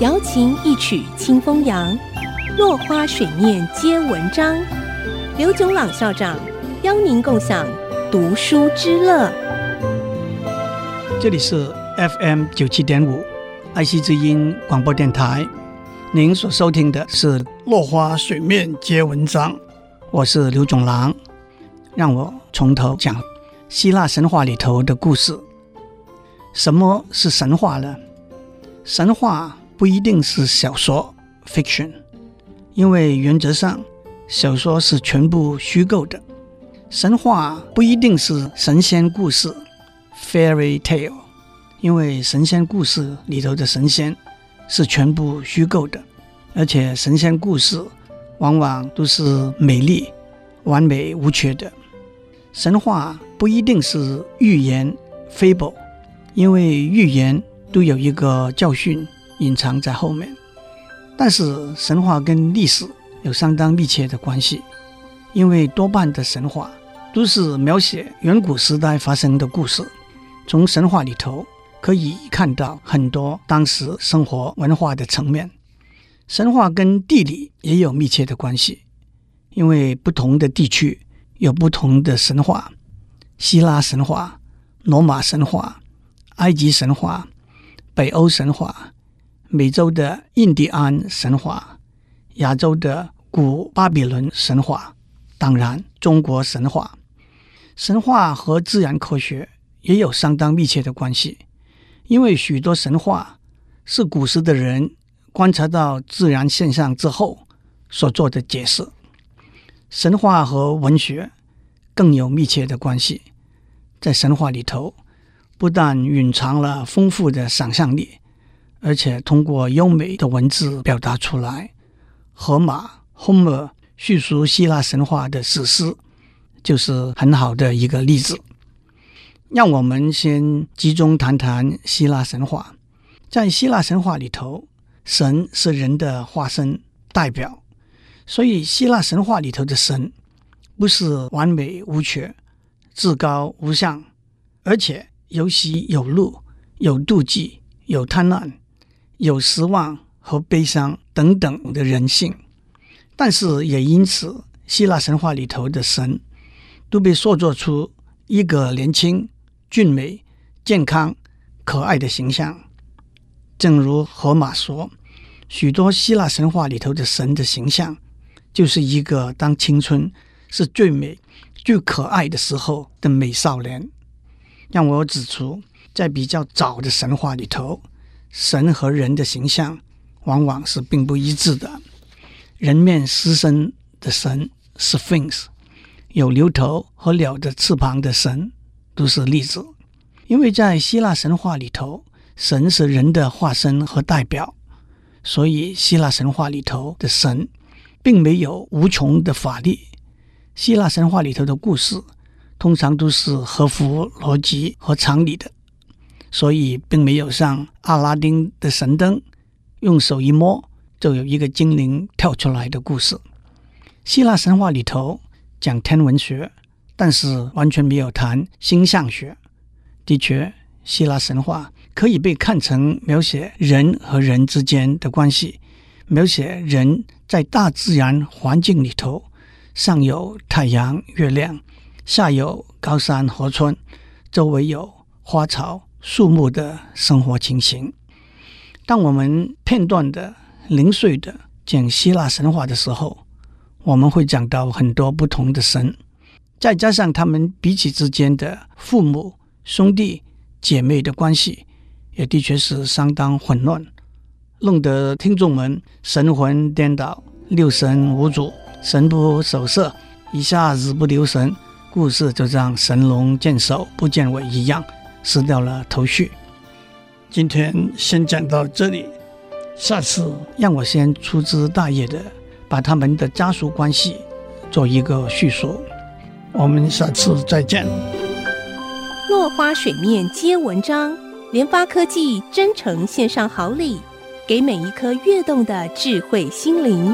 瑶琴一曲清风扬，落花水面皆文章。刘炯朗校长邀您共享读书之乐。这里是 FM 九七点五爱惜之音广播电台，您所收听的是《落花水面皆文章》，我是刘炯朗。让我从头讲希腊神话里头的故事。什么是神话呢？神话不一定是小说 （fiction），因为原则上小说是全部虚构的。神话不一定是神仙故事 （fairy tale），因为神仙故事里头的神仙是全部虚构的，而且神仙故事往往都是美丽、完美无缺的。神话不一定是寓言 （fable）。因为寓言都有一个教训隐藏在后面，但是神话跟历史有相当密切的关系，因为多半的神话都是描写远古时代发生的故事。从神话里头可以看到很多当时生活文化的层面。神话跟地理也有密切的关系，因为不同的地区有不同的神话，希腊神话、罗马神话。埃及神话、北欧神话、美洲的印第安神话、亚洲的古巴比伦神话，当然中国神话。神话和自然科学也有相当密切的关系，因为许多神话是古时的人观察到自然现象之后所做的解释。神话和文学更有密切的关系，在神话里头。不但蕴藏了丰富的想象力，而且通过优美的文字表达出来。荷马 （Homer） 叙述希腊神话的史诗，就是很好的一个例子。让我们先集中谈谈希腊神话。在希腊神话里头，神是人的化身代表，所以希腊神话里头的神不是完美无缺、至高无上，而且。有喜有怒，有妒忌，有贪婪，有失望和悲伤等等的人性。但是也因此，希腊神话里头的神都被塑造出一个年轻、俊美、健康、可爱的形象。正如荷马说，许多希腊神话里头的神的形象，就是一个当青春是最美、最可爱的时候的美少年。让我指出，在比较早的神话里头，神和人的形象往往是并不一致的。人面狮身的神 Sphinx，有牛头和鸟的翅膀的神都是例子。因为在希腊神话里头，神是人的化身和代表，所以希腊神话里头的神并没有无穷的法力。希腊神话里头的故事。通常都是合乎逻辑和常理的，所以并没有像阿拉丁的神灯，用手一摸就有一个精灵跳出来的故事。希腊神话里头讲天文学，但是完全没有谈星象学。的确，希腊神话可以被看成描写人和人之间的关系，描写人在大自然环境里头，上有太阳、月亮。下有高山河川，周围有花草树木的生活情形。当我们片段的零碎的讲希腊神话的时候，我们会讲到很多不同的神，再加上他们彼此之间的父母、兄弟、姐妹的关系，也的确是相当混乱，弄得听众们神魂颠倒、六神无主、神不守舍，一下子不留神。故事就像神龙见首不见尾一样，失掉了头绪。今天先讲到这里，下次让我先粗枝大叶的把他们的家属关系做一个叙述。我们下次再见。落花水面皆文章，联发科技真诚献上好礼，给每一颗跃动的智慧心灵。